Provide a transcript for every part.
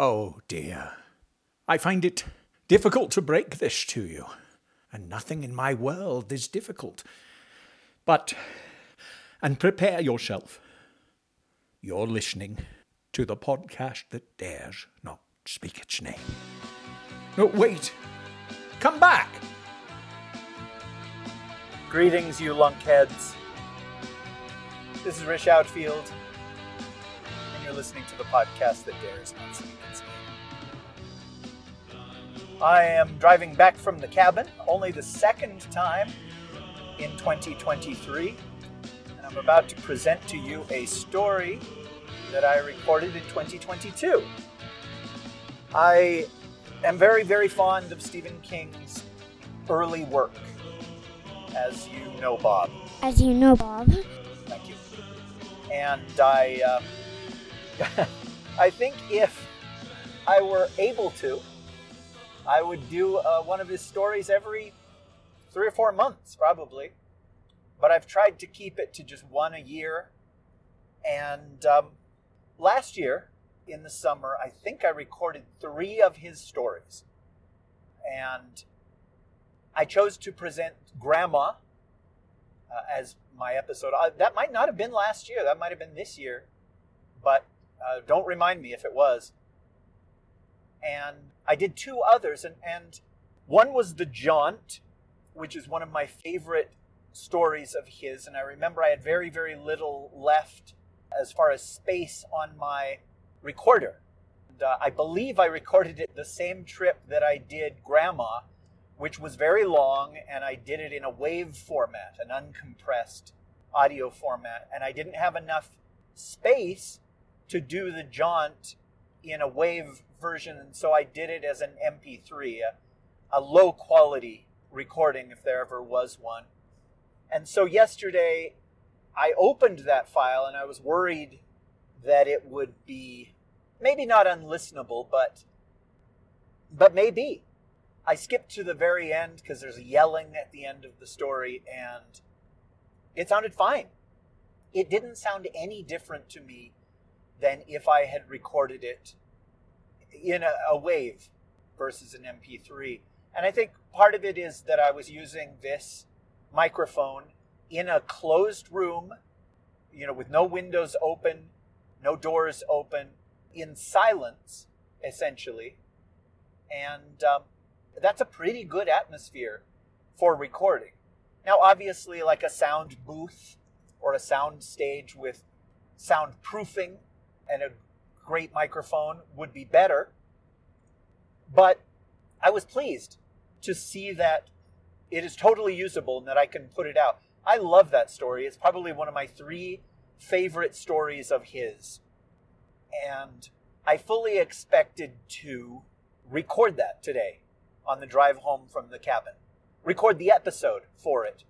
Oh dear. I find it difficult to break this to you, and nothing in my world is difficult. But, and prepare yourself. You're listening to the podcast that dares not speak its name. No, wait. Come back. Greetings, you lunkheads. This is Rish Outfield, you're listening to the podcast that dares not speak its name. I am driving back from the cabin, only the second time in 2023, and I'm about to present to you a story that I recorded in 2022. I am very, very fond of Stephen King's early work, as you know, Bob. As you know, Bob. Thank you. And I, uh, I think if I were able to, I would do uh, one of his stories every three or four months, probably. But I've tried to keep it to just one a year. And um, last year, in the summer, I think I recorded three of his stories. And I chose to present Grandma uh, as my episode. Uh, that might not have been last year, that might have been this year, but uh, don't remind me if it was. And I did two others, and, and one was The Jaunt, which is one of my favorite stories of his. And I remember I had very, very little left as far as space on my recorder. And, uh, I believe I recorded it the same trip that I did Grandma, which was very long, and I did it in a wave format, an uncompressed audio format, and I didn't have enough space to do the jaunt in a wave version, and so I did it as an MP3, a, a low quality recording if there ever was one. And so yesterday I opened that file and I was worried that it would be maybe not unlistenable, but but maybe. I skipped to the very end because there's yelling at the end of the story, and it sounded fine. It didn't sound any different to me than if I had recorded it in a, a wave versus an MP3. And I think part of it is that I was using this microphone in a closed room, you know, with no windows open, no doors open, in silence, essentially. And um, that's a pretty good atmosphere for recording. Now, obviously, like a sound booth or a sound stage with soundproofing and a great microphone would be better. But I was pleased to see that it is totally usable and that I can put it out. I love that story. It's probably one of my three favorite stories of his. And I fully expected to record that today on the drive home from the cabin, record the episode for it.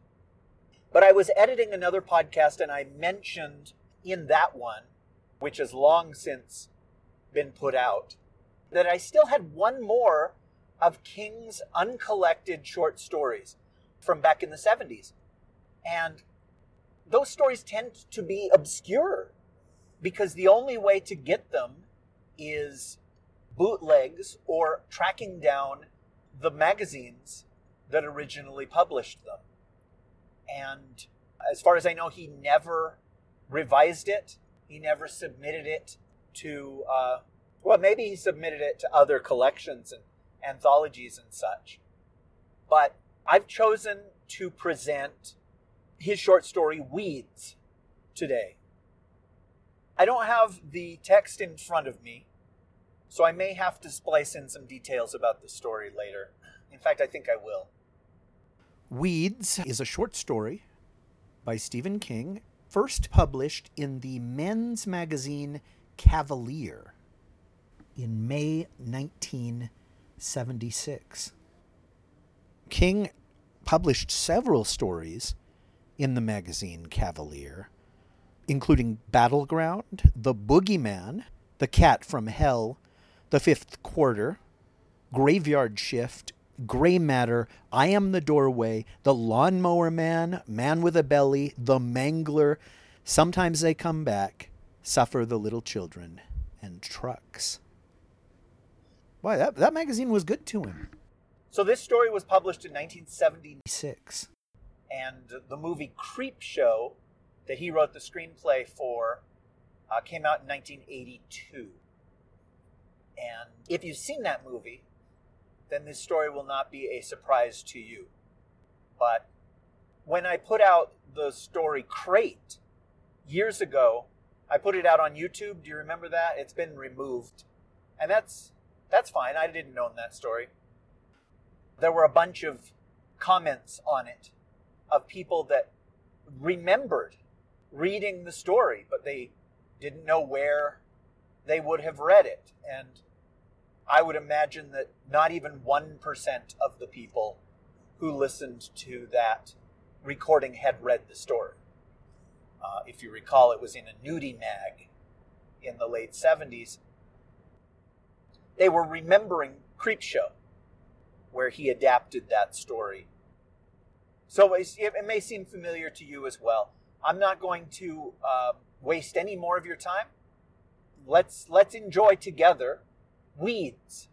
But I was editing another podcast and I mentioned in that one, which has long since been put out, that I still had one more of King's uncollected short stories from back in the 70s. And those stories tend to be obscure because the only way to get them is bootlegs or tracking down the magazines that originally published them. And as far as I know, he never revised it, he never submitted it to, uh, well, maybe he submitted it to other collections and anthologies and such. But I've chosen to present his short story Weeds today. I don't have the text in front of me, so I may have to splice in some details about the story later. In fact, I think I will. Weeds is a short story by Stephen King, first published in the men's magazine Cavalier in May 1976. King published several stories in the magazine Cavalier, including Battleground, The Boogeyman, The Cat from Hell, The Fifth Quarter, Graveyard Shift, Gray Matter, I Am the Doorway, The Lawnmower Man, Man with a Belly, The Mangler, Sometimes They Come Back, Suffer the Little Children, and Trucks. Boy, that, that magazine was good to him. So this story was published in 1976, Six. and the movie Creepshow that he wrote the screenplay for uh, came out in 1982. And if you've seen that movie, then this story will not be a surprise to you. But when I put out the story Crate years ago, I put it out on YouTube. Do you remember that? It's been removed. And that's that's fine. I didn't own that story. There were a bunch of comments on it of people that remembered reading the story, but they didn't know where they would have read it. And I would imagine that not even 1% of the people who listened to that recording had read the story. Uh, if you recall, it was in a nudie mag in the late 70s. They were remembering Creepshow, where he adapted that story. So it, it may seem familiar to you as well. I'm not going to uh, waste any more of your time. Let's let's enjoy together Weeds.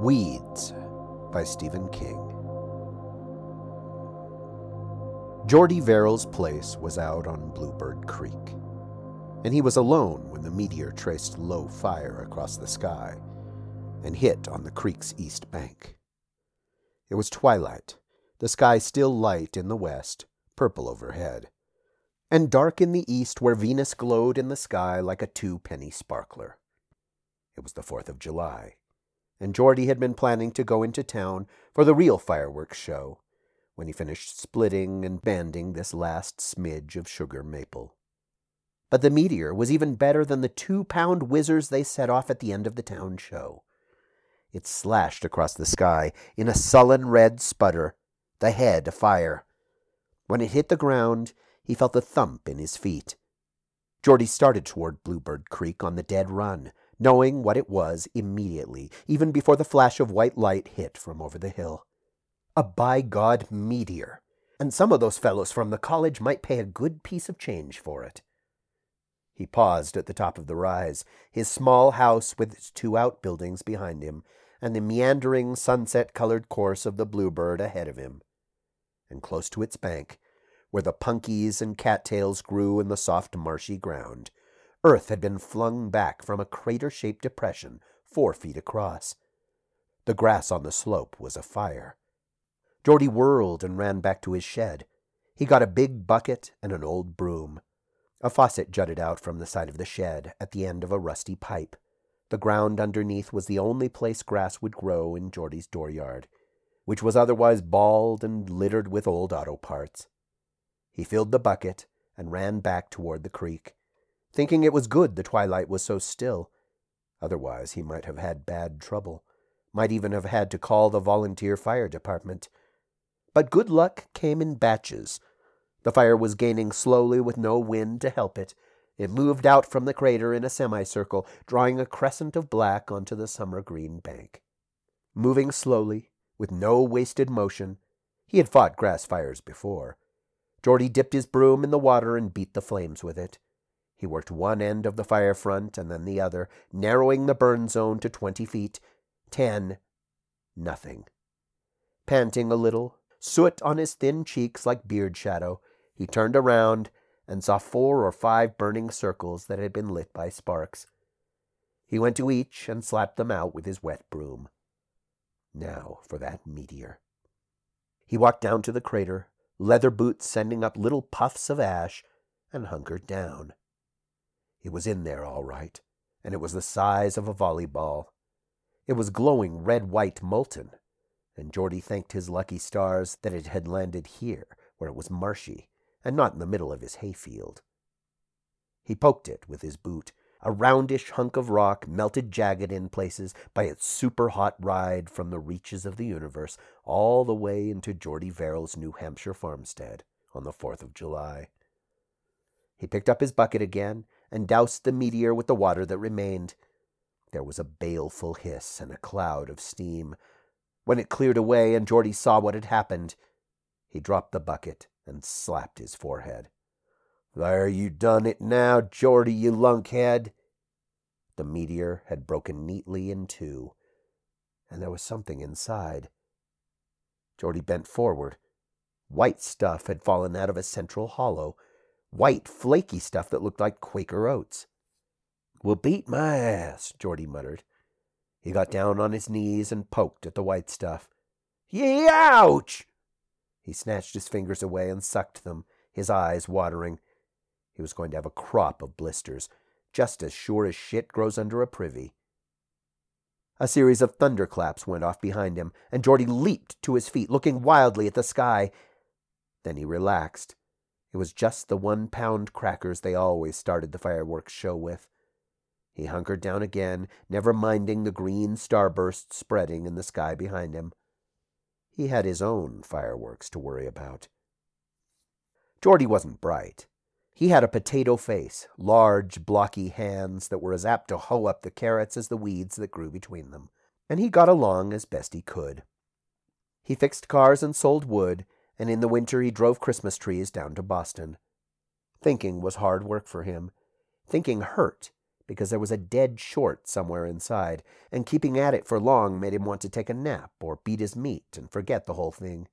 Weeds by Stephen King. Jordy Verrill's place was out on Bluebird Creek, and he was alone when the meteor traced low fire across the sky and hit on the creek's east bank. It was twilight, the sky still light in the west, purple overhead, and dark in the east where Venus glowed in the sky like a two penny sparkler. It was the Fourth of July, and Jordy had been planning to go into town for the real fireworks show when he finished splitting and banding this last smidge of sugar maple. But the meteor was even better than the two pound whizzers they set off at the end of the town show. It slashed across the sky in a sullen red sputter, the head afire. When it hit the ground, he felt a thump in his feet. Jordy started toward Bluebird Creek on the dead run, knowing what it was immediately, even before the flash of white light hit from over the hill a by God meteor, and some of those fellows from the college might pay a good piece of change for it. He paused at the top of the rise, his small house with its two outbuildings behind him, and the meandering sunset colored course of the Bluebird ahead of him. And close to its bank, where the punkies and cattails grew in the soft marshy ground, earth had been flung back from a crater shaped depression four feet across. The grass on the slope was afire. Jordy whirled and ran back to his shed. He got a big bucket and an old broom. A faucet jutted out from the side of the shed at the end of a rusty pipe. The ground underneath was the only place grass would grow in Jordy's dooryard, which was otherwise bald and littered with old auto parts. He filled the bucket and ran back toward the creek, thinking it was good the twilight was so still. Otherwise, he might have had bad trouble, might even have had to call the volunteer fire department. But good luck came in batches. The fire was gaining slowly with no wind to help it. It moved out from the crater in a semicircle, drawing a crescent of black onto the summer green bank. Moving slowly, with no wasted motion, he had fought grass fires before. Jordy dipped his broom in the water and beat the flames with it. He worked one end of the fire front and then the other, narrowing the burn zone to twenty feet. Ten. Nothing. Panting a little, soot on his thin cheeks like beard shadow, he turned around and saw four or five burning circles that had been lit by sparks. He went to each and slapped them out with his wet broom. Now for that meteor. He walked down to the crater, leather boots sending up little puffs of ash, and hunkered down. It was in there all right, and it was the size of a volleyball. It was glowing red white molten, and Jordy thanked his lucky stars that it had landed here, where it was marshy, and not in the middle of his hayfield. He poked it with his boot, a roundish hunk of rock melted jagged in places by its super hot ride from the reaches of the universe all the way into Jordy Verrill's New Hampshire farmstead on the Fourth of July. He picked up his bucket again and doused the meteor with the water that remained. There was a baleful hiss and a cloud of steam, when it cleared away and Jordy saw what had happened, he dropped the bucket and slapped his forehead. There, you done it now, Jordy, you lunkhead. The meteor had broken neatly in two, and there was something inside. Jordy bent forward. White stuff had fallen out of a central hollow. White, flaky stuff that looked like Quaker oats. Will beat my ass, Jordy muttered. He got down on his knees and poked at the white stuff. Yee, ouch! He snatched his fingers away and sucked them, his eyes watering. He was going to have a crop of blisters, just as sure as shit grows under a privy. A series of thunderclaps went off behind him, and Jordy leaped to his feet, looking wildly at the sky. Then he relaxed. It was just the one pound crackers they always started the fireworks show with. He hunkered down again, never minding the green starburst spreading in the sky behind him. He had his own fireworks to worry about. Jordy wasn't bright. He had a potato face, large, blocky hands that were as apt to hoe up the carrots as the weeds that grew between them, and he got along as best he could. He fixed cars and sold wood, and in the winter he drove Christmas trees down to Boston. Thinking was hard work for him. Thinking hurt, because there was a dead short somewhere inside, and keeping at it for long made him want to take a nap or beat his meat and forget the whole thing.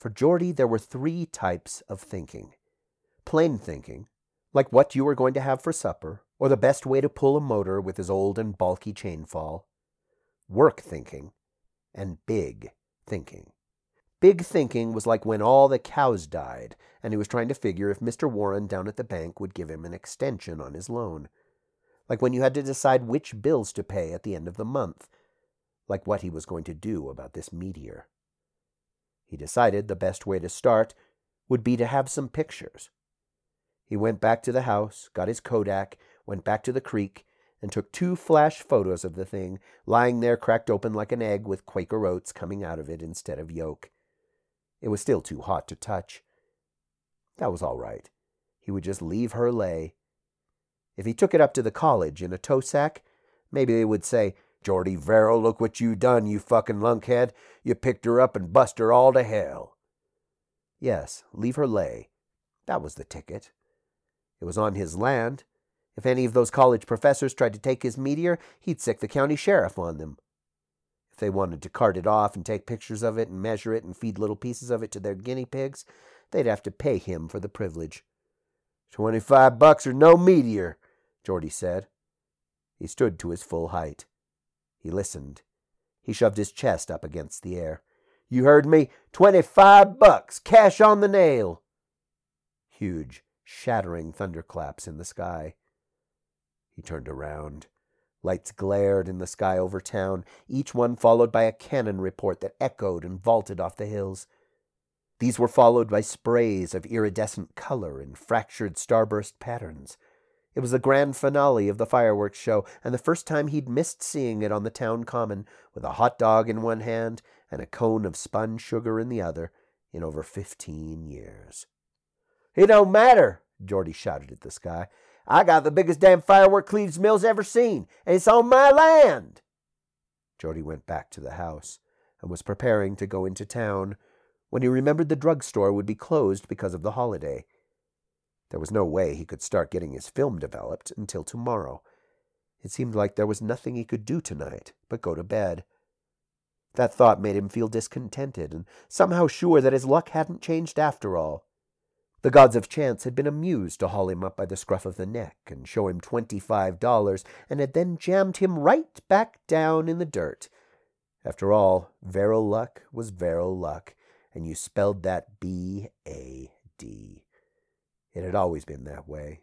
For Jordy, there were three types of thinking plain thinking, like what you were going to have for supper, or the best way to pull a motor with his old and bulky chainfall, work thinking, and big thinking. Big thinking was like when all the cows died, and he was trying to figure if Mr. Warren down at the bank would give him an extension on his loan. Like when you had to decide which bills to pay at the end of the month. Like what he was going to do about this meteor. He decided the best way to start would be to have some pictures. He went back to the house, got his Kodak, went back to the creek, and took two flash photos of the thing, lying there cracked open like an egg with Quaker oats coming out of it instead of yolk. It was still too hot to touch. That was all right. He would just leave her lay. If he took it up to the college in a tow sack, maybe they would say, Jordy Verrill, look what you done, you fucking lunkhead. You picked her up and bust her all to hell. Yes, leave her lay. That was the ticket. It was on his land. If any of those college professors tried to take his meteor, he'd sick the county sheriff on them If they wanted to cart it off and take pictures of it and measure it and feed little pieces of it to their guinea pigs, they'd have to pay him for the privilege. Twenty-five bucks or no meteor, Jordy said. He stood to his full height. He listened. He shoved his chest up against the air. You heard me. Twenty-five bucks, cash on the nail. Huge, shattering thunderclaps in the sky. He turned around. Lights glared in the sky over town, each one followed by a cannon report that echoed and vaulted off the hills. These were followed by sprays of iridescent color in fractured starburst patterns. It was the grand finale of the fireworks show, and the first time he'd missed seeing it on the town common, with a hot dog in one hand and a cone of spun sugar in the other, in over fifteen years. It don't matter, Jordy shouted at the sky. I got the biggest damn firework Cleaves Mills ever seen, and it's on my land. Jordy went back to the house and was preparing to go into town when he remembered the drugstore would be closed because of the holiday. There was no way he could start getting his film developed until tomorrow. It seemed like there was nothing he could do tonight but go to bed. That thought made him feel discontented and somehow sure that his luck hadn't changed after all. The gods of chance had been amused to haul him up by the scruff of the neck and show him twenty-five dollars, and had then jammed him right back down in the dirt. After all, Verrill Luck was Verrill Luck, and you spelled that B A D. It had always been that way.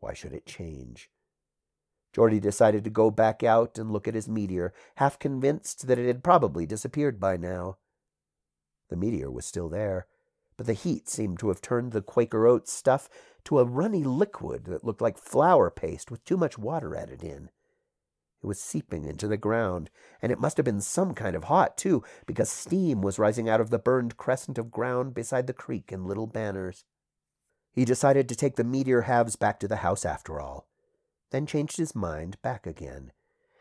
Why should it change? Jordy decided to go back out and look at his meteor, half convinced that it had probably disappeared by now. The meteor was still there but the heat seemed to have turned the Quaker Oats stuff to a runny liquid that looked like flour paste with too much water added in. It was seeping into the ground, and it must have been some kind of hot, too, because steam was rising out of the burned crescent of ground beside the creek in little banners. He decided to take the meteor halves back to the house after all, then changed his mind back again.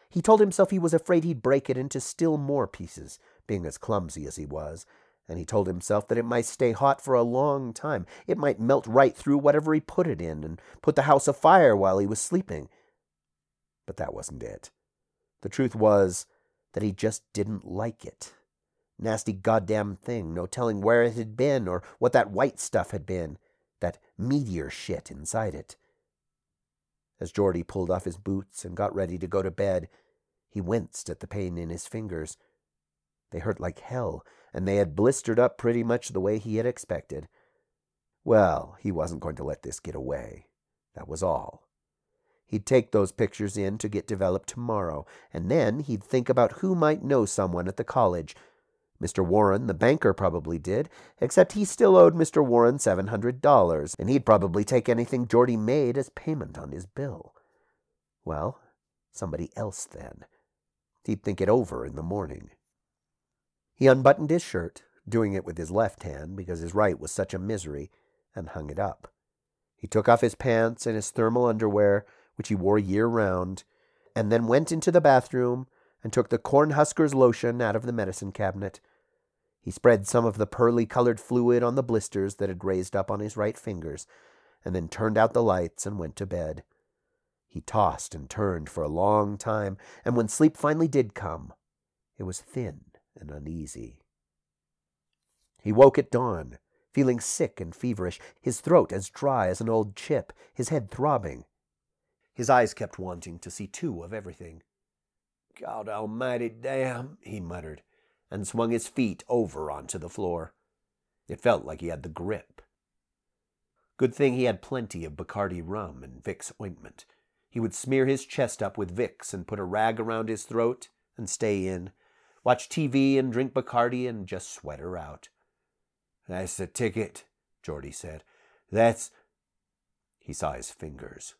He told himself he was afraid he'd break it into still more pieces, being as clumsy as he was, and he told himself that it might stay hot for a long time. It might melt right through whatever he put it in and put the house afire while he was sleeping. But that wasn't it. The truth was that he just didn't like it. Nasty goddamn thing, no telling where it had been or what that white stuff had been, that meteor shit inside it. As Jordy pulled off his boots and got ready to go to bed, he winced at the pain in his fingers. They hurt like hell, and they had blistered up pretty much the way he had expected. Well, he wasn't going to let this get away. That was all. He'd take those pictures in to get developed tomorrow, and then he'd think about who might know someone at the college Mr. Warren, the banker, probably did, except he still owed Mr. Warren $700, and he'd probably take anything Jordy made as payment on his bill. Well, somebody else then. He'd think it over in the morning. He unbuttoned his shirt, doing it with his left hand because his right was such a misery, and hung it up. He took off his pants and his thermal underwear, which he wore year round, and then went into the bathroom and took the Cornhusker's lotion out of the medicine cabinet. He spread some of the pearly colored fluid on the blisters that had raised up on his right fingers, and then turned out the lights and went to bed. He tossed and turned for a long time, and when sleep finally did come, it was thin and uneasy. He woke at dawn, feeling sick and feverish, his throat as dry as an old chip, his head throbbing. His eyes kept wanting to see two of everything. God almighty damn, he muttered, and swung his feet over onto the floor. It felt like he had the grip. Good thing he had plenty of Bacardi rum and Vicks ointment. He would smear his chest up with Vicks and put a rag around his throat and stay in, watch TV and drink Bacardi and just sweat her out. That's the ticket, Jordy said. That's. He saw his fingers.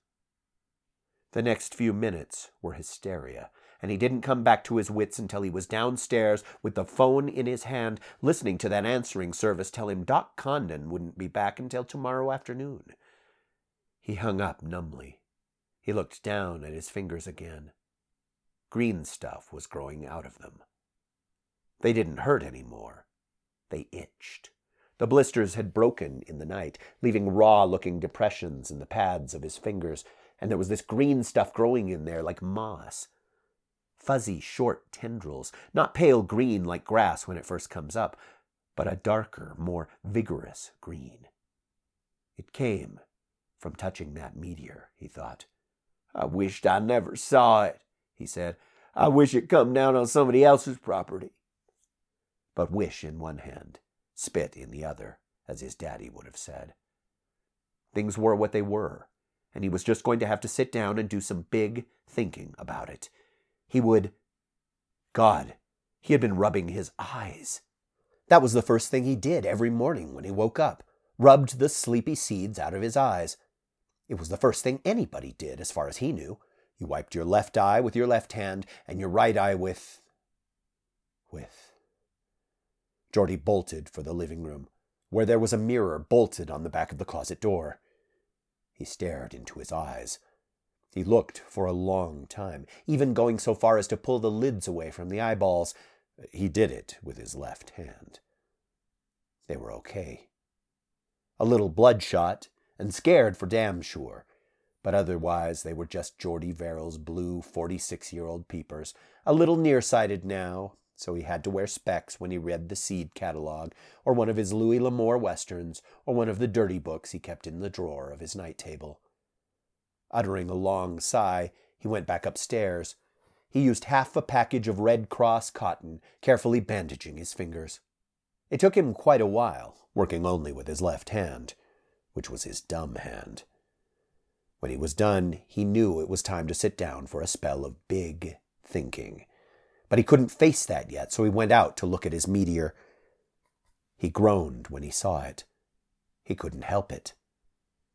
The next few minutes were hysteria and he didn't come back to his wits until he was downstairs with the phone in his hand, listening to that answering service tell him Doc Condon wouldn't be back until tomorrow afternoon. He hung up numbly. He looked down at his fingers again. Green stuff was growing out of them. They didn't hurt any more. They itched. The blisters had broken in the night, leaving raw looking depressions in the pads of his fingers, and there was this green stuff growing in there like moss fuzzy, short tendrils, not pale green like grass when it first comes up, but a darker, more vigorous green. It came from touching that meteor, he thought. I wished I never saw it, he said. I wish it come down on somebody else's property. But wish in one hand, spit in the other, as his daddy would have said. Things were what they were, and he was just going to have to sit down and do some big thinking about it he would. God, he had been rubbing his eyes. That was the first thing he did every morning when he woke up rubbed the sleepy seeds out of his eyes. It was the first thing anybody did, as far as he knew. You wiped your left eye with your left hand and your right eye with. with. Jordy bolted for the living room, where there was a mirror bolted on the back of the closet door. He stared into his eyes. He looked for a long time, even going so far as to pull the lids away from the eyeballs. He did it with his left hand. They were okay. A little bloodshot and scared for damn sure, but otherwise they were just Jordy Verrill's blue 46 year old peepers, a little nearsighted now, so he had to wear specs when he read the seed catalog, or one of his Louis L'Amour westerns, or one of the dirty books he kept in the drawer of his night table. Uttering a long sigh, he went back upstairs. He used half a package of Red Cross cotton, carefully bandaging his fingers. It took him quite a while, working only with his left hand, which was his dumb hand. When he was done, he knew it was time to sit down for a spell of big thinking. But he couldn't face that yet, so he went out to look at his meteor. He groaned when he saw it. He couldn't help it.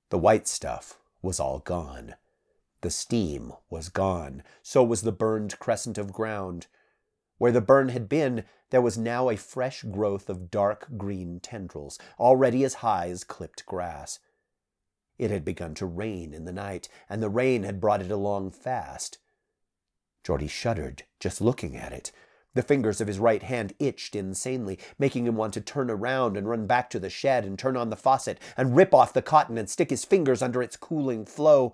The white stuff was all gone. The steam was gone. So was the burned crescent of ground. Where the burn had been, there was now a fresh growth of dark green tendrils, already as high as clipped grass. It had begun to rain in the night, and the rain had brought it along fast. Jordy shuddered just looking at it. The fingers of his right hand itched insanely, making him want to turn around and run back to the shed and turn on the faucet and rip off the cotton and stick his fingers under its cooling flow.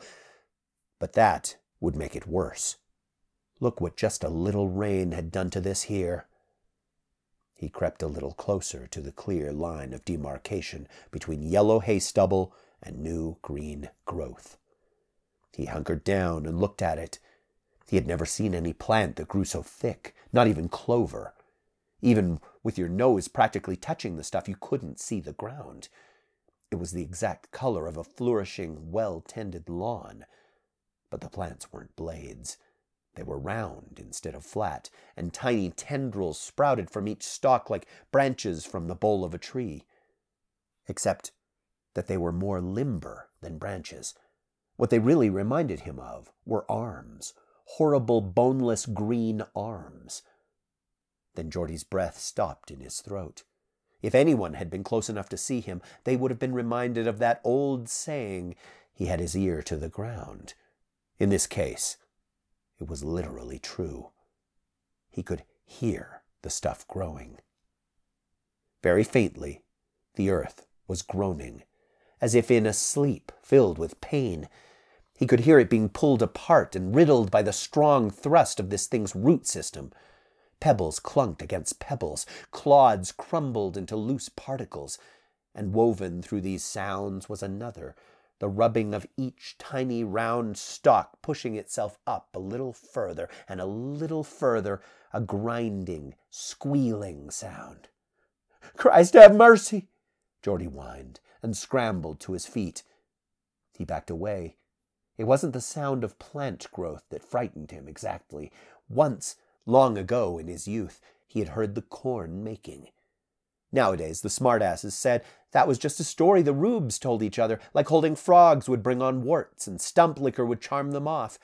But that would make it worse. Look what just a little rain had done to this here. He crept a little closer to the clear line of demarcation between yellow hay stubble and new green growth. He hunkered down and looked at it. He had never seen any plant that grew so thick, not even clover. Even with your nose practically touching the stuff, you couldn't see the ground. It was the exact color of a flourishing, well tended lawn. But the plants weren't blades. They were round instead of flat, and tiny tendrils sprouted from each stalk like branches from the bole of a tree. Except that they were more limber than branches. What they really reminded him of were arms, horrible boneless green arms. Then Jordy's breath stopped in his throat. If anyone had been close enough to see him, they would have been reminded of that old saying, he had his ear to the ground. In this case, it was literally true. He could hear the stuff growing. Very faintly, the earth was groaning, as if in a sleep filled with pain. He could hear it being pulled apart and riddled by the strong thrust of this thing's root system. Pebbles clunked against pebbles, clods crumbled into loose particles, and woven through these sounds was another the rubbing of each tiny round stalk pushing itself up a little further and a little further, a grinding, squealing sound. Christ have mercy! Jordy whined and scrambled to his feet. He backed away. It wasn't the sound of plant growth that frightened him exactly. Once, long ago in his youth, he had heard the corn making. Nowadays, the smartasses said that was just a story the rubes told each other, like holding frogs would bring on warts and stump liquor would charm them off.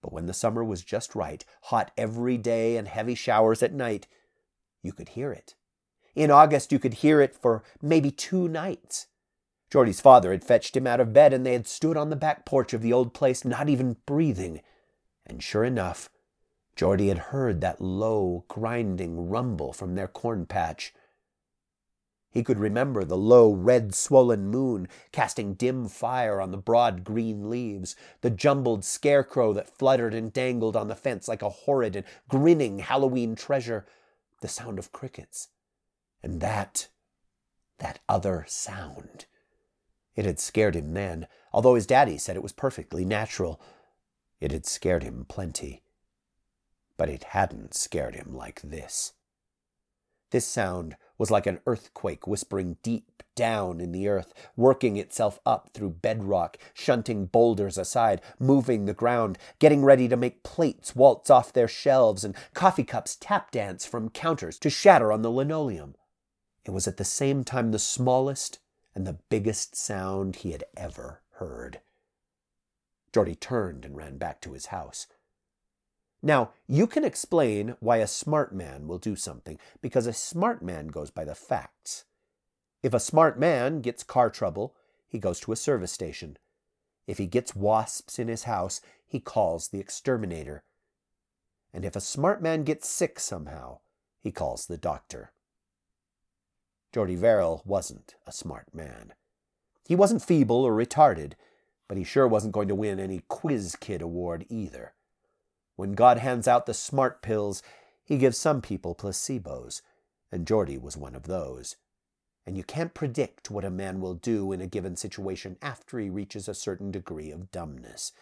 But when the summer was just right, hot every day and heavy showers at night, you could hear it. In August, you could hear it for maybe two nights. Jordy's father had fetched him out of bed, and they had stood on the back porch of the old place, not even breathing. And sure enough, Jordy had heard that low, grinding rumble from their corn patch. He could remember the low, red, swollen moon casting dim fire on the broad green leaves, the jumbled scarecrow that fluttered and dangled on the fence like a horrid and grinning Halloween treasure, the sound of crickets, and that, that other sound. It had scared him then, although his daddy said it was perfectly natural. It had scared him plenty. But it hadn't scared him like this. This sound was like an earthquake whispering deep down in the earth, working itself up through bedrock, shunting boulders aside, moving the ground, getting ready to make plates waltz off their shelves and coffee cups tap dance from counters to shatter on the linoleum. It was at the same time the smallest and the biggest sound he had ever heard. Jordy turned and ran back to his house. Now, you can explain why a smart man will do something, because a smart man goes by the facts. If a smart man gets car trouble, he goes to a service station. If he gets wasps in his house, he calls the exterminator. And if a smart man gets sick somehow, he calls the doctor. Jordy Verrill wasn't a smart man. He wasn't feeble or retarded, but he sure wasn't going to win any Quiz Kid award either. When God hands out the smart pills, he gives some people placebos, and Jordy was one of those. And you can't predict what a man will do in a given situation after he reaches a certain degree of dumbness,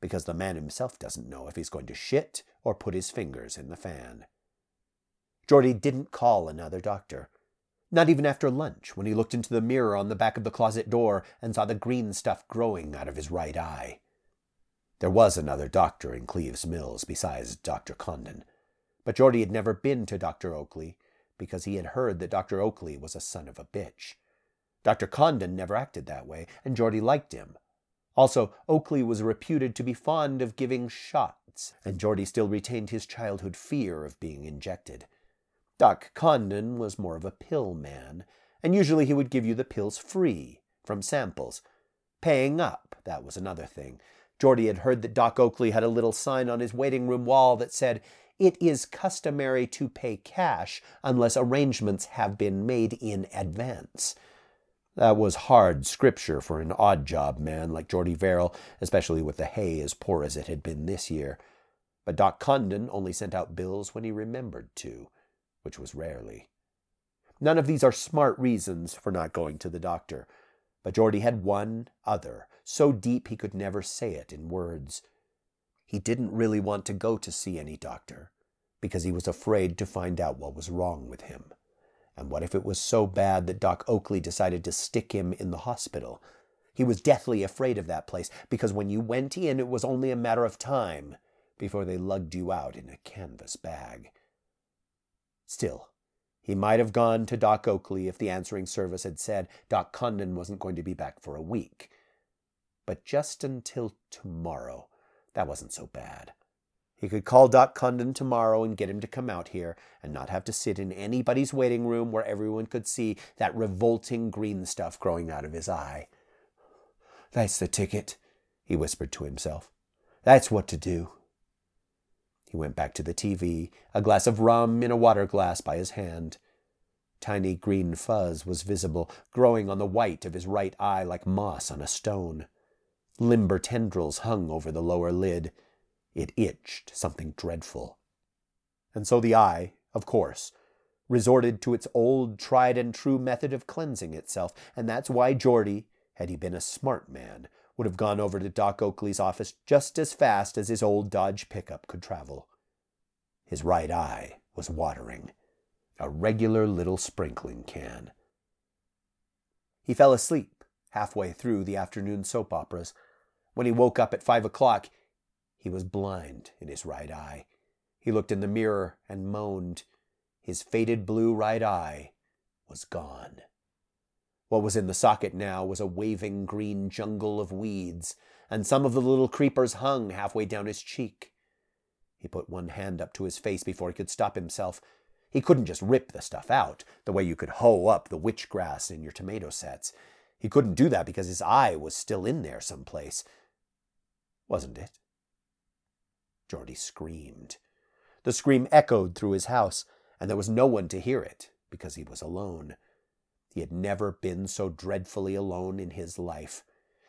because the man himself doesn't know if he's going to shit or put his fingers in the fan. Jordy didn't call another doctor. Not even after lunch, when he looked into the mirror on the back of the closet door and saw the green stuff growing out of his right eye. There was another doctor in Cleaves Mills besides Dr. Condon, but Jordy had never been to Dr. Oakley because he had heard that Dr. Oakley was a son of a bitch. Dr. Condon never acted that way, and Jordy liked him. Also, Oakley was reputed to be fond of giving shots, and Jordy still retained his childhood fear of being injected. Doc Condon was more of a pill man, and usually he would give you the pills free, from samples. Paying up, that was another thing. Jordy had heard that Doc Oakley had a little sign on his waiting room wall that said, It is customary to pay cash unless arrangements have been made in advance. That was hard scripture for an odd job man like Geordie Verrill, especially with the hay as poor as it had been this year. But Doc Condon only sent out bills when he remembered to, which was rarely. None of these are smart reasons for not going to the doctor, but Jordy had one other, so deep he could never say it in words. He didn't really want to go to see any doctor, because he was afraid to find out what was wrong with him. And what if it was so bad that Doc Oakley decided to stick him in the hospital? He was deathly afraid of that place because when you went in, it was only a matter of time before they lugged you out in a canvas bag. Still, he might have gone to Doc Oakley if the answering service had said Doc Condon wasn't going to be back for a week. But just until tomorrow, that wasn't so bad. He could call Doc Condon tomorrow and get him to come out here and not have to sit in anybody's waiting room where everyone could see that revolting green stuff growing out of his eye. That's the ticket, he whispered to himself. That's what to do. He went back to the TV, a glass of rum in a water glass by his hand. Tiny green fuzz was visible, growing on the white of his right eye like moss on a stone. Limber tendrils hung over the lower lid. It itched something dreadful. And so the eye, of course, resorted to its old tried and true method of cleansing itself, and that's why Jordy, had he been a smart man, would have gone over to Doc Oakley's office just as fast as his old Dodge pickup could travel. His right eye was watering, a regular little sprinkling can. He fell asleep halfway through the afternoon soap operas. When he woke up at five o'clock, he was blind in his right eye. He looked in the mirror and moaned. His faded blue right eye was gone. What was in the socket now was a waving green jungle of weeds, and some of the little creepers hung halfway down his cheek. He put one hand up to his face before he could stop himself. He couldn't just rip the stuff out, the way you could hoe up the witch grass in your tomato sets. He couldn't do that because his eye was still in there someplace. Wasn't it? Jordy screamed. The scream echoed through his house, and there was no one to hear it because he was alone. He had never been so dreadfully alone in his life.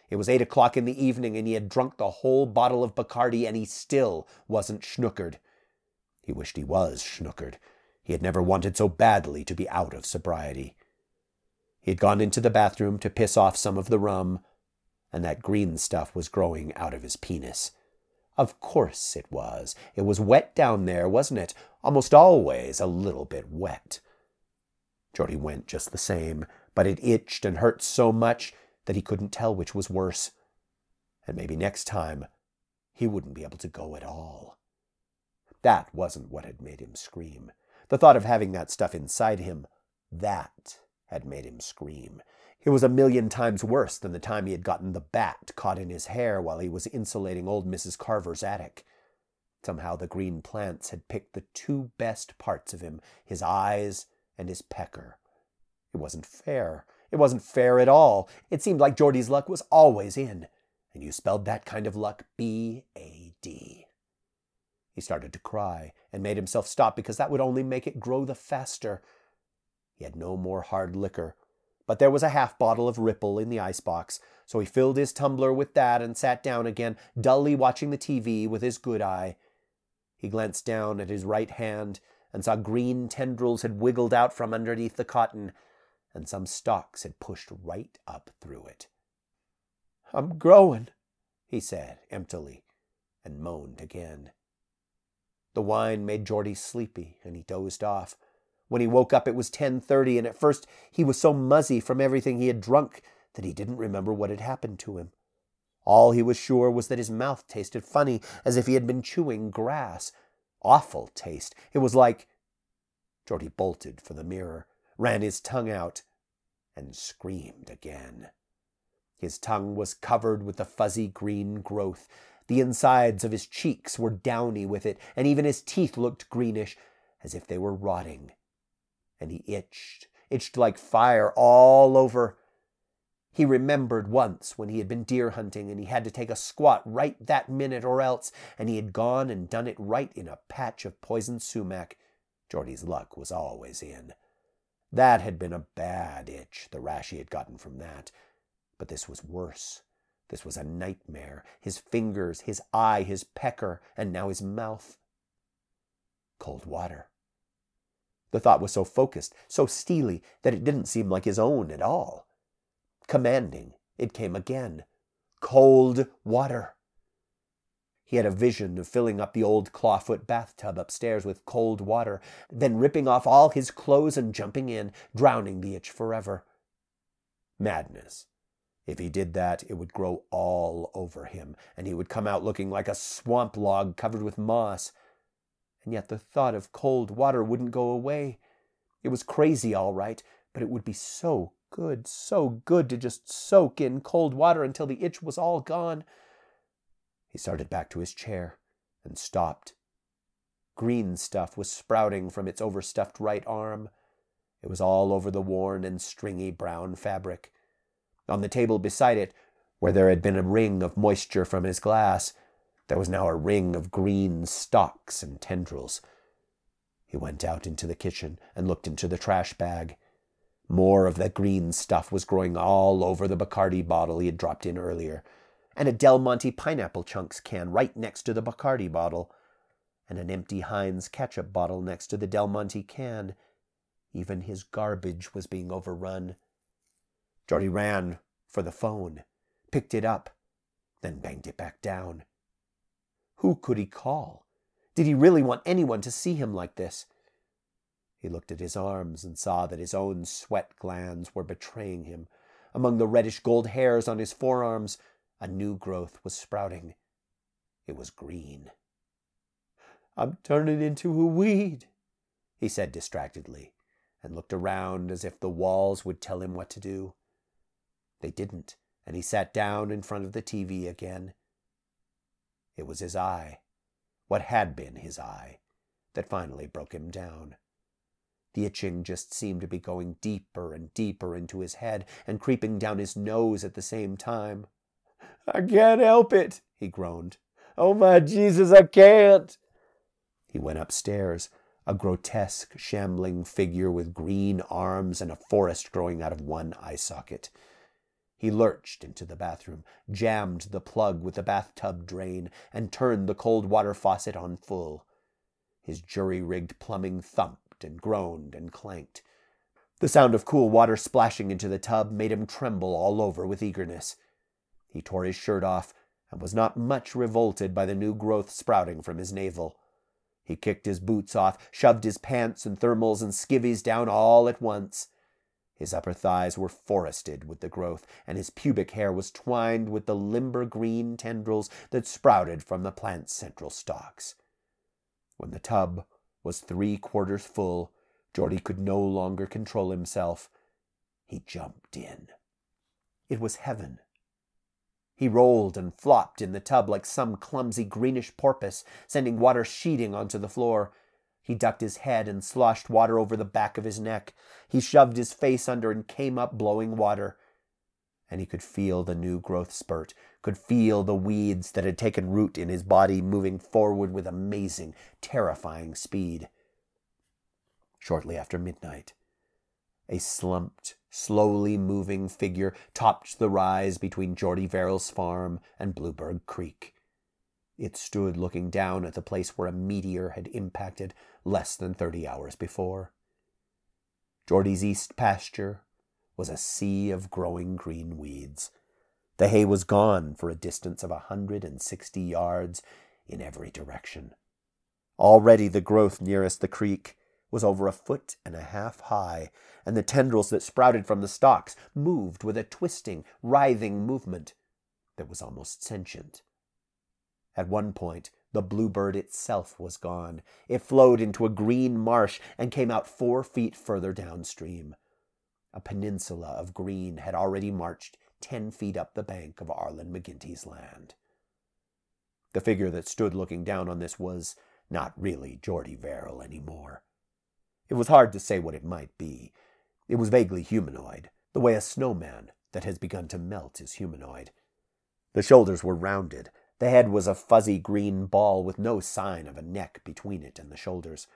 It was eight o'clock in the evening, and he had drunk the whole bottle of Bacardi, and he still wasn't schnookered. He wished he was schnookered. He had never wanted so badly to be out of sobriety. He had gone into the bathroom to piss off some of the rum, and that green stuff was growing out of his penis. Of course it was. It was wet down there, wasn't it? Almost always a little bit wet. Jordy went just the same, but it itched and hurt so much that he couldn't tell which was worse. And maybe next time he wouldn't be able to go at all. That wasn't what had made him scream. The thought of having that stuff inside him, that had made him scream. It was a million times worse than the time he had gotten the bat caught in his hair while he was insulating old Mrs. Carver's attic. Somehow the green plants had picked the two best parts of him his eyes and his pecker. It wasn't fair. It wasn't fair at all. It seemed like Jordy's luck was always in, and you spelled that kind of luck B A D. He started to cry and made himself stop because that would only make it grow the faster. He had no more hard liquor but there was a half bottle of Ripple in the icebox, so he filled his tumbler with that and sat down again, dully watching the TV with his good eye. He glanced down at his right hand and saw green tendrils had wiggled out from underneath the cotton, and some stalks had pushed right up through it. I'm growing, he said emptily, and moaned again. The wine made Jordy sleepy, and he dozed off. When he woke up, it was 10:30, and at first he was so muzzy from everything he had drunk that he didn't remember what had happened to him. All he was sure was that his mouth tasted funny, as if he had been chewing grass. Awful taste. It was like. Jordy bolted for the mirror, ran his tongue out, and screamed again. His tongue was covered with a fuzzy green growth. The insides of his cheeks were downy with it, and even his teeth looked greenish, as if they were rotting and he itched, itched like fire all over. He remembered once when he had been deer hunting and he had to take a squat right that minute or else, and he had gone and done it right in a patch of poison sumac. Jordy's luck was always in. That had been a bad itch, the rash he had gotten from that. But this was worse. This was a nightmare. His fingers, his eye, his pecker, and now his mouth. Cold water. The thought was so focused, so steely, that it didn't seem like his own at all. Commanding, it came again. Cold water. He had a vision of filling up the old clawfoot bathtub upstairs with cold water, then ripping off all his clothes and jumping in, drowning the itch forever. Madness. If he did that, it would grow all over him, and he would come out looking like a swamp log covered with moss. And yet the thought of cold water wouldn't go away. It was crazy, all right, but it would be so good, so good to just soak in cold water until the itch was all gone. He started back to his chair and stopped. Green stuff was sprouting from its overstuffed right arm. It was all over the worn and stringy brown fabric. On the table beside it, where there had been a ring of moisture from his glass, there was now a ring of green stalks and tendrils. He went out into the kitchen and looked into the trash bag. More of that green stuff was growing all over the Bacardi bottle he had dropped in earlier, and a Del Monte pineapple chunks can right next to the Bacardi bottle, and an empty Heinz ketchup bottle next to the Del Monte can. Even his garbage was being overrun. Jordy ran for the phone, picked it up, then banged it back down. Who could he call? Did he really want anyone to see him like this? He looked at his arms and saw that his own sweat glands were betraying him. Among the reddish gold hairs on his forearms, a new growth was sprouting. It was green. I'm turning into a weed, he said distractedly, and looked around as if the walls would tell him what to do. They didn't, and he sat down in front of the TV again. It was his eye, what had been his eye, that finally broke him down. The itching just seemed to be going deeper and deeper into his head and creeping down his nose at the same time. I can't help it, he groaned. Oh, my Jesus, I can't. He went upstairs, a grotesque, shambling figure with green arms and a forest growing out of one eye socket. He lurched into the bathroom, jammed the plug with the bathtub drain, and turned the cold water faucet on full. His jury rigged plumbing thumped and groaned and clanked. The sound of cool water splashing into the tub made him tremble all over with eagerness. He tore his shirt off and was not much revolted by the new growth sprouting from his navel. He kicked his boots off, shoved his pants and thermals and skivvies down all at once. His upper thighs were forested with the growth, and his pubic hair was twined with the limber green tendrils that sprouted from the plant's central stalks. When the tub was three quarters full, Jordy could no longer control himself. He jumped in. It was heaven. He rolled and flopped in the tub like some clumsy greenish porpoise, sending water sheeting onto the floor. He ducked his head and sloshed water over the back of his neck. He shoved his face under and came up blowing water. And he could feel the new growth spurt, could feel the weeds that had taken root in his body moving forward with amazing, terrifying speed. Shortly after midnight, a slumped, slowly moving figure topped the rise between Jordy Verrill's farm and Blueberg Creek. It stood looking down at the place where a meteor had impacted less than thirty hours before. Jordy's east pasture was a sea of growing green weeds. The hay was gone for a distance of a hundred and sixty yards in every direction. Already the growth nearest the creek was over a foot and a half high, and the tendrils that sprouted from the stalks moved with a twisting, writhing movement that was almost sentient. At one point, the bluebird itself was gone. It flowed into a green marsh and came out four feet further downstream. A peninsula of green had already marched ten feet up the bank of Arlen McGinty's land. The figure that stood looking down on this was not really Jordy Verrill any more. It was hard to say what it might be. It was vaguely humanoid, the way a snowman that has begun to melt is humanoid. The shoulders were rounded, the head was a fuzzy green ball with no sign of a neck between it and the shoulders.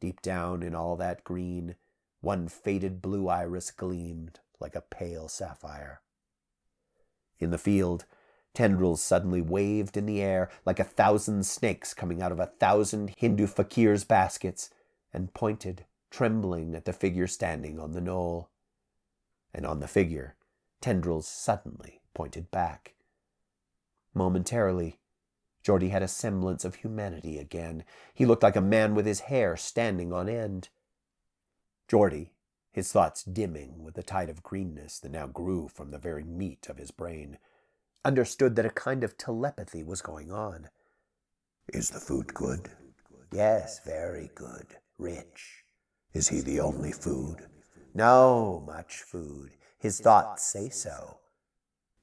Deep down in all that green One faded blue iris gleamed like a pale sapphire. In the field, tendrils suddenly waved in the air like a thousand snakes coming out of a thousand Hindu fakirs' baskets and pointed, trembling, at the figure standing on the knoll. And on the figure, tendrils suddenly pointed back. Momentarily, Jordy had a semblance of humanity again. He looked like a man with his hair standing on end. Jordy, his thoughts dimming with the tide of greenness that now grew from the very meat of his brain, understood that a kind of telepathy was going on. Is the food good? Yes, very good. Rich. Is he the only food? No, much food. His thoughts say so.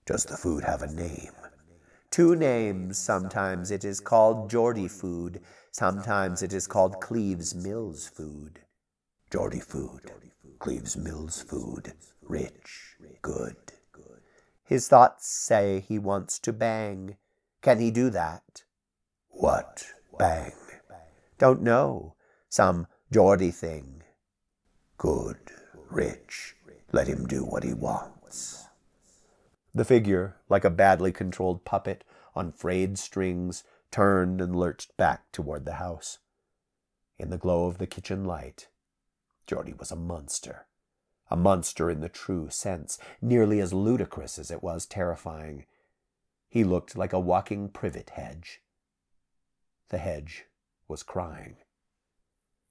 Does the food have a name? Two names. Sometimes it is called Jordy food. Sometimes it is called Cleaves Mills food. Jordy food. Cleaves Mills food. Rich. Good. His thoughts say he wants to bang. Can he do that? What? Bang? Don't know. Some Jordy thing. Good. Rich. Let him do what he wants. The figure, like a badly controlled puppet on frayed strings, turned and lurched back toward the house. In the glow of the kitchen light, Jordy was a monster. A monster in the true sense, nearly as ludicrous as it was terrifying. He looked like a walking privet hedge. The hedge was crying.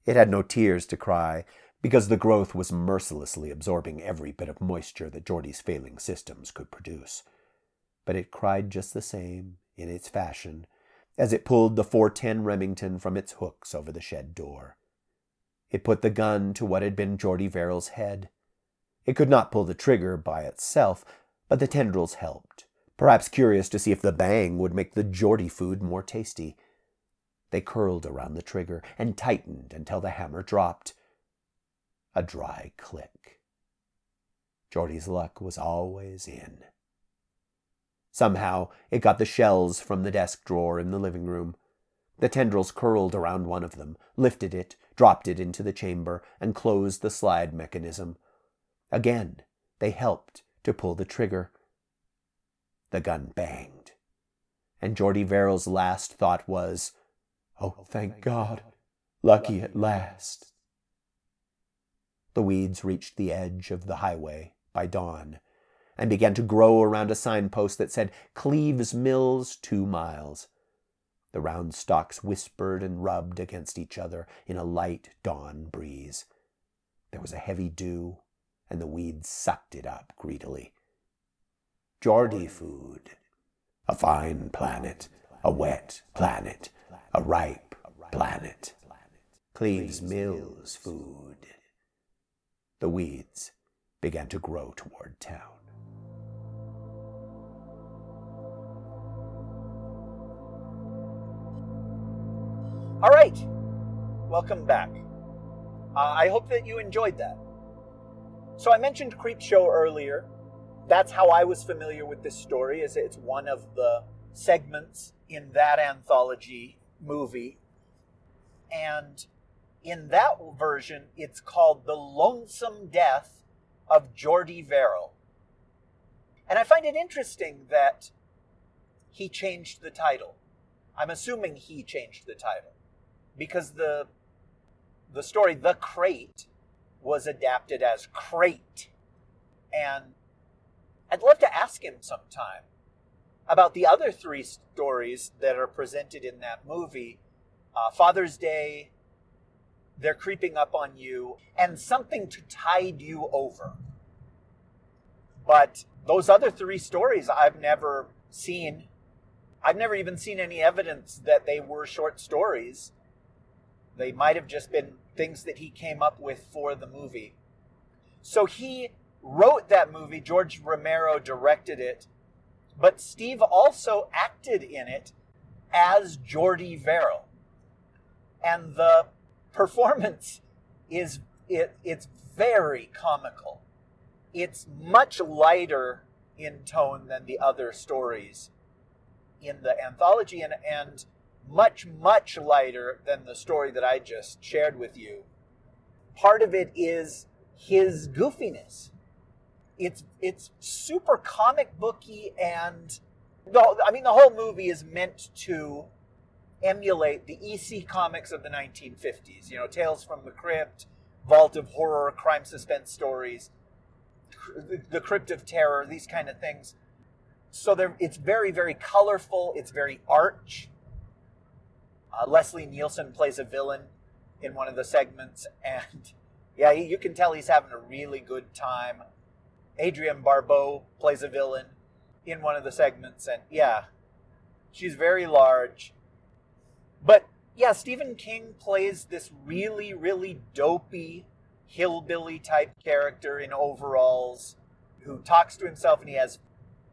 It had no tears to cry, because the growth was mercilessly absorbing every bit of moisture that Jordy's failing systems could produce. But it cried just the same, in its fashion, as it pulled the 410 Remington from its hooks over the shed door. It put the gun to what had been Jordy Verrill's head. It could not pull the trigger by itself, but the tendrils helped, perhaps curious to see if the bang would make the Jordy food more tasty. They curled around the trigger and tightened until the hammer dropped a dry click. Jordy's luck was always in. Somehow it got the shells from the desk drawer in the living room. The tendrils curled around one of them, lifted it, dropped it into the chamber, and closed the slide mechanism. Again, they helped to pull the trigger. The gun banged. And Jordy Verrill's last thought was, Oh, thank God! Lucky at last! The weeds reached the edge of the highway by dawn and began to grow around a signpost that said Cleaves Mills two miles. The round stalks whispered and rubbed against each other in a light dawn breeze. There was a heavy dew, and the weeds sucked it up greedily. Jordy food. A fine planet, a wet planet, a ripe planet. Cleaves Mills food the weeds began to grow toward town. All right, welcome back. Uh, I hope that you enjoyed that. So I mentioned Creepshow earlier. That's how I was familiar with this story, as it's one of the segments in that anthology movie. And in that version, it's called The Lonesome Death of Jordy Verrill. And I find it interesting that he changed the title. I'm assuming he changed the title because the the story The Crate was adapted as Crate. And I'd love to ask him sometime about the other three stories that are presented in that movie uh, Father's Day, they're creeping up on you, and something to tide you over. But those other three stories I've never seen. I've never even seen any evidence that they were short stories. They might have just been things that he came up with for the movie. So he wrote that movie, George Romero directed it, but Steve also acted in it as Jordy Verrill. And the performance is it, it's very comical. It's much lighter in tone than the other stories in the anthology and, and much, much lighter than the story that I just shared with you. Part of it is his goofiness. It's it's super comic booky and the, I mean the whole movie is meant to emulate the EC comics of the 1950s. You know, Tales from the Crypt, Vault of Horror, crime suspense stories, The Crypt of Terror, these kind of things. So it's very, very colorful. It's very arch. Uh, Leslie Nielsen plays a villain in one of the segments, and yeah, you can tell he's having a really good time. Adrienne Barbeau plays a villain in one of the segments, and yeah, she's very large. But yeah, Stephen King plays this really, really dopey hillbilly type character in overalls who talks to himself, and he has.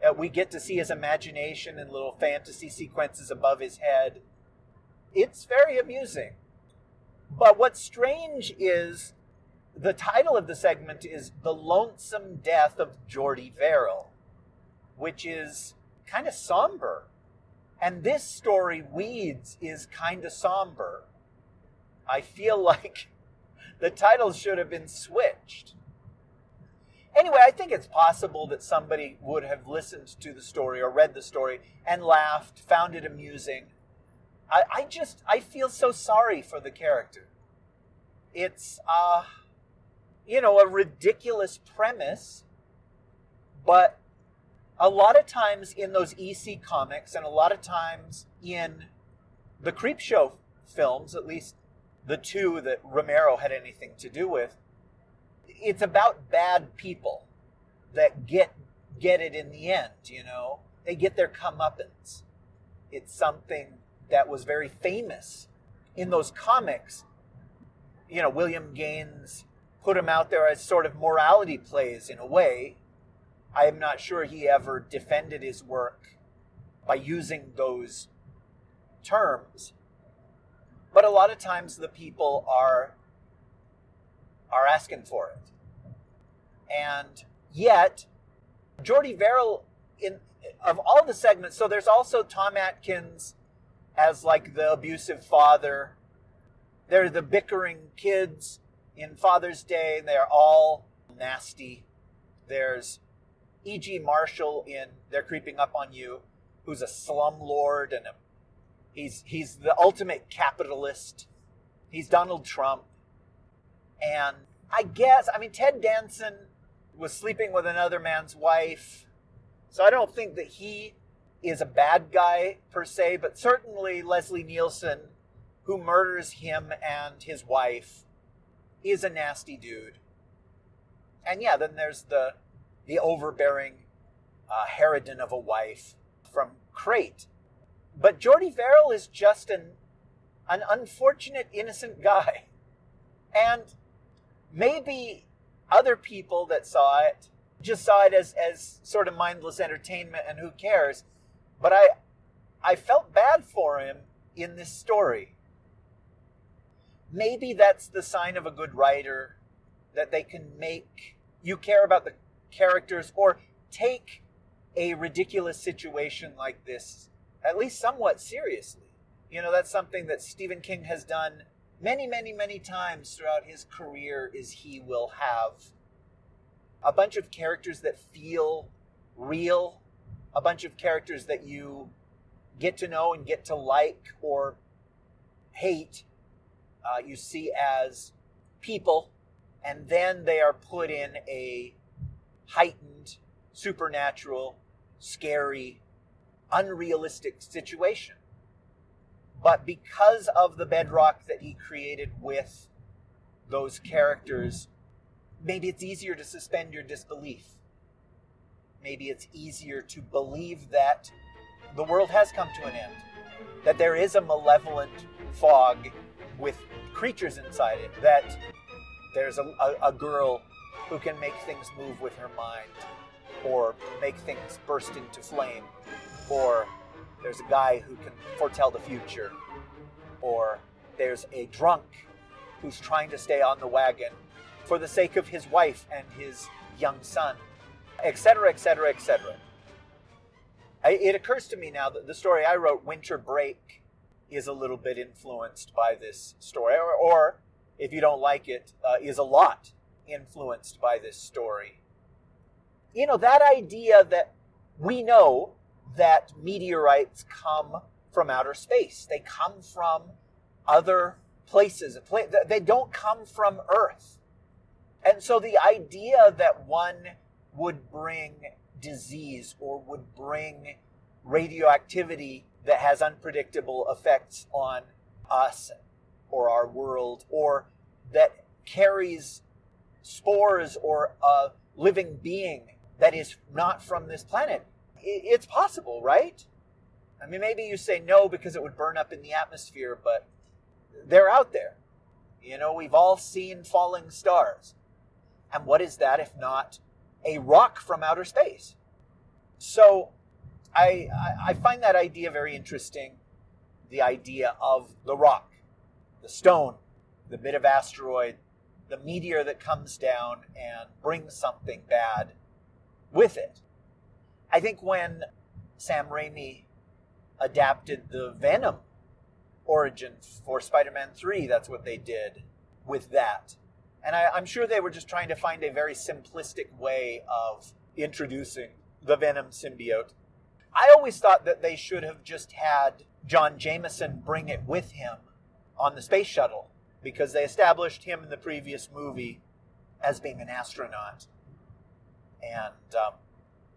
Uh, we get to see his imagination and little fantasy sequences above his head. It's very amusing. But what's strange is the title of the segment is The Lonesome Death of Jordy Verrill, which is kind of somber. And this story, Weeds, is kind of somber. I feel like the title should have been switched. Anyway, I think it's possible that somebody would have listened to the story or read the story and laughed, found it amusing. I, I just, I feel so sorry for the character. It's, uh, you know, a ridiculous premise, but a lot of times in those EC comics and a lot of times in the Creepshow films, at least the two that Romero had anything to do with, it's about bad people that get get it in the end, you know. They get their comeuppance. It's something that was very famous in those comics. You know, William Gaines put him out there as sort of morality plays in a way. I am not sure he ever defended his work by using those terms. But a lot of times the people are are asking for it. And yet Jordy Verrill in of all the segments, so there's also Tom Atkins as like the abusive father. There are the bickering kids in Father's Day. They're all nasty. There's E.G. Marshall in They're Creeping Up on You, who's a slumlord and a, he's he's the ultimate capitalist. He's Donald Trump. And I guess I mean Ted Danson was sleeping with another man's wife. So I don't think that he is a bad guy per se, but certainly Leslie Nielsen, who murders him and his wife, is a nasty dude. And yeah, then there's the the overbearing uh, harridan of a wife from Crate. But Jordy Verrill is just an an unfortunate innocent guy. And maybe other people that saw it just saw it as, as sort of mindless entertainment and who cares. But I I felt bad for him in this story maybe that's the sign of a good writer that they can make you care about the characters or take a ridiculous situation like this at least somewhat seriously. You know, that's something that Stephen King has done many, many, many times throughout his career is he will have a bunch of characters that feel real, a bunch of characters that you get to know and get to like or hate uh, you see as people, and then they are put in a heightened, supernatural, scary, unrealistic situation. But because of the bedrock that he created with those characters, maybe it's easier to suspend your disbelief. Maybe it's easier to believe that the world has come to an end, that there is a malevolent fog with creatures inside it. That there's a, a, a girl who can make things move with her mind, or make things burst into flame, or there's a guy who can foretell the future, or there's a drunk who's trying to stay on the wagon for the sake of his wife and his young son, etc., etc., etc. It occurs to me now that the story I wrote, Winter Break, is a little bit influenced by this story, or, or if you don't like it, uh, is a lot influenced by this story. You know, that idea that we know that meteorites come from outer space, they come from other places. They don't come from Earth. And so the idea that one would bring disease or would bring radioactivity that has unpredictable effects on us or our world or that carries spores or a living being that is not from this planet. It's possible, right? I mean, maybe you say no because it would burn up in the atmosphere, but they're out there. You know, we've all seen falling stars. And what is that if not a rock from outer space? So I, I find that idea very interesting. The idea of the rock, the stone, the bit of asteroid, the meteor that comes down and brings something bad with it. I think when Sam Raimi adapted the Venom origin for Spider Man 3, that's what they did with that. And I, I'm sure they were just trying to find a very simplistic way of introducing the Venom symbiote. I always thought that they should have just had John Jameson bring it with him on the space shuttle because they established him in the previous movie as being an astronaut. And um,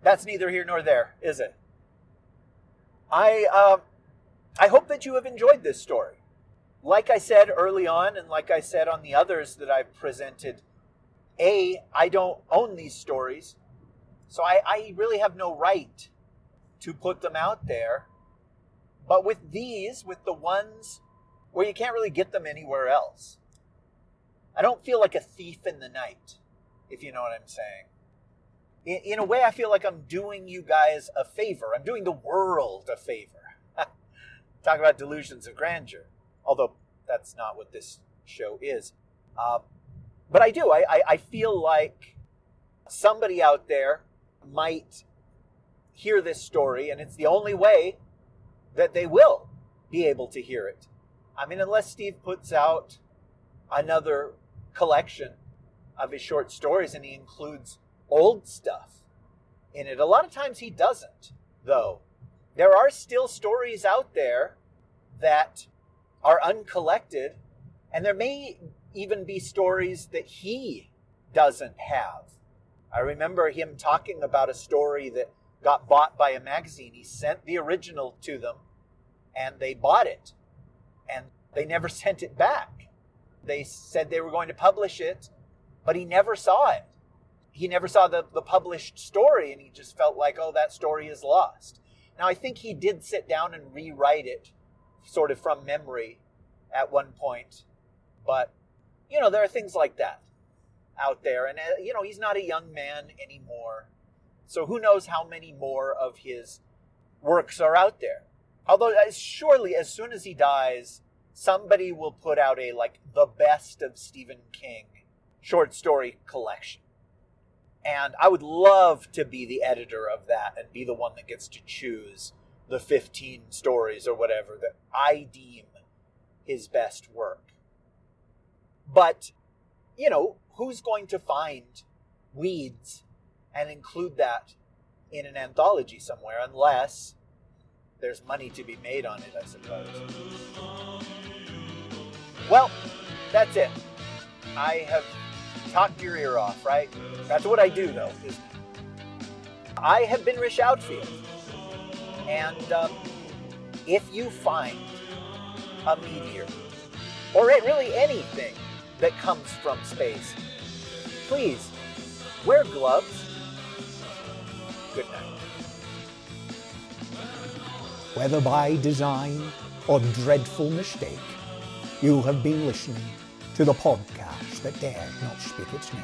that's neither here nor there, is it? I, uh, I hope that you have enjoyed this story like I said early on, and like I said on the others that I've presented, A, I don't own these stories, so I, I really have no right to put them out there. But with these, with the ones where you can't really get them anywhere else, I don't feel like a thief in the night, if you know what I'm saying. In, in a way, I feel like I'm doing you guys a favor. I'm doing the world a favor. Talk about delusions of grandeur although that's not what this show is. Uh, but I do. I, I, I feel like somebody out there might hear this story, and it's the only way that they will be able to hear it. I mean, unless Steve puts out another collection of his short stories and he includes old stuff in it. A lot of times he doesn't, though. There are still stories out there that are uncollected, and there may even be stories that he doesn't have. I remember him talking about a story that got bought by a magazine. He sent the original to them, and they bought it, and they never sent it back. They said they were going to publish it, but he never saw it. He never saw the, the published story, and he just felt like, oh, that story is lost. Now, I think he did sit down and rewrite it sort of from memory at one point. But, you know, there are things like that out there. And, uh, you know, he's not a young man anymore. So who knows how many more of his works are out there. Although, uh, surely, as soon as he dies, somebody will put out a, like, the best of Stephen King short story collection. And I would love to be the editor of that and be the one that gets to choose the 15 stories or whatever that I deem his best work. But, you know, who's going to find weeds and include that in an anthology somewhere unless there's money to be made on it, I suppose. Well, that's it. I have talked your ear off, right? That's what I do, though. I have been Rish Outfield. And um, if you find a meteor or really anything that comes from space, please wear gloves. Good night. Whether by design or dreadful mistake, you have been listening to the podcast that dared not speak its name,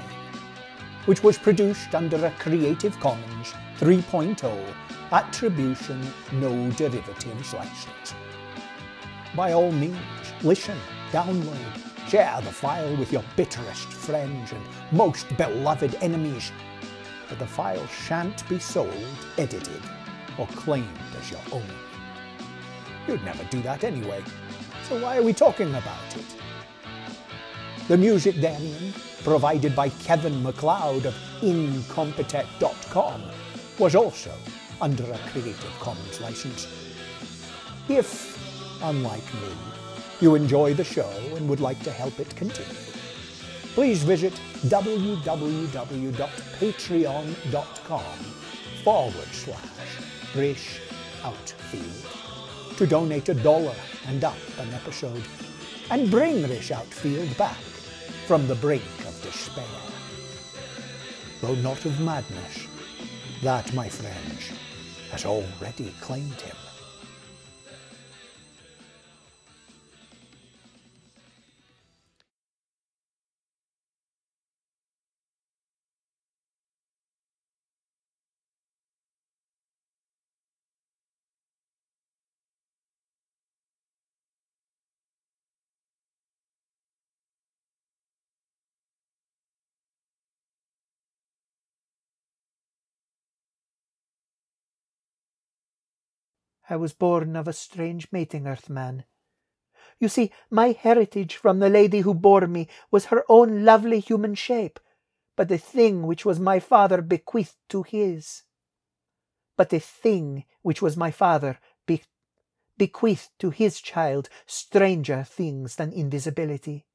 which was produced under a Creative Commons 3.0 Attribution No Derivatives license. By all means, listen, download, share the file with your bitterest friends and most beloved enemies. But the file shan't be sold, edited, or claimed as your own. You'd never do that anyway, so why are we talking about it? The music therein provided by Kevin MacLeod of Incompetech.com, was also under a Creative Commons license. If, unlike me, you enjoy the show and would like to help it continue, please visit www.patreon.com forward slash Rish Outfield to donate a dollar and up an episode and bring Rish Outfield back from the brink of despair. Though not of madness, that, my friends, has already claimed him. I was born of a strange mating, Earthman. You see, my heritage from the lady who bore me was her own lovely human shape, but the thing which was my father bequeathed to his. But the thing which was my father be- bequeathed to his child stranger things than invisibility.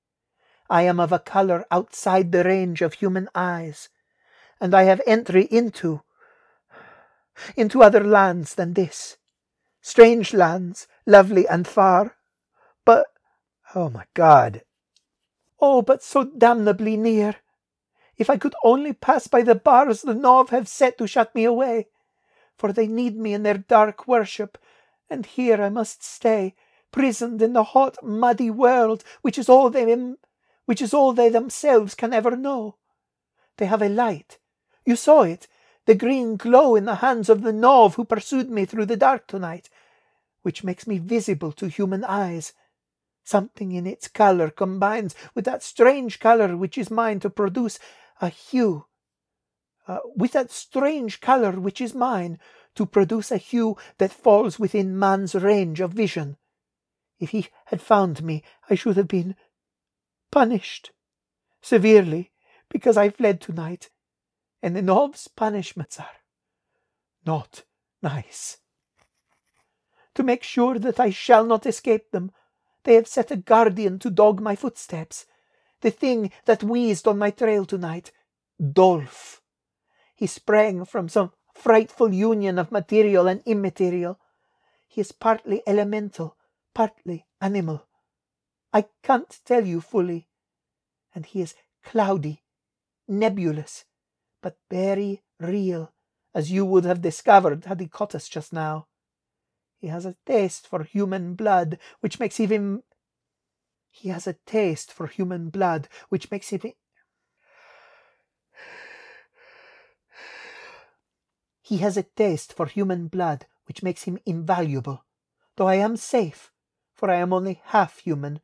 I am of a colour outside the range of human eyes, and I have entry into into other lands than this strange lands, lovely and far. But, oh my God, oh, but so damnably near. If I could only pass by the bars the Nov have set to shut me away, for they need me in their dark worship, and here I must stay, prisoned in the hot, muddy world, which is all they, which is all they themselves can ever know. They have a light. You saw it, the green glow in the hands of the Nov who pursued me through the dark tonight, which makes me visible to human eyes. Something in its colour combines with that strange colour which is mine to produce a hue. Uh, with that strange colour which is mine to produce a hue that falls within man's range of vision. If he had found me, I should have been punished severely because I fled tonight and the Nov's punishments are not nice. To make sure that I shall not escape them, they have set a guardian to dog my footsteps, the thing that wheezed on my trail tonight, Dolph. He sprang from some frightful union of material and immaterial. He is partly elemental, partly animal. I can't tell you fully. And he is cloudy, nebulous, but very real, as you would have discovered had he caught us just now. He has a taste for human blood, which makes him. He has a taste for human blood, which makes him. He has a taste for human blood, which makes him invaluable. Though I am safe, for I am only half human,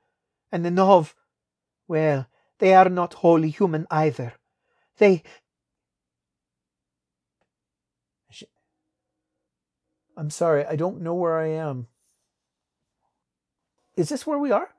and the Nov, well, they are not wholly human either. They I'm sorry, I don't know where I am. Is this where we are?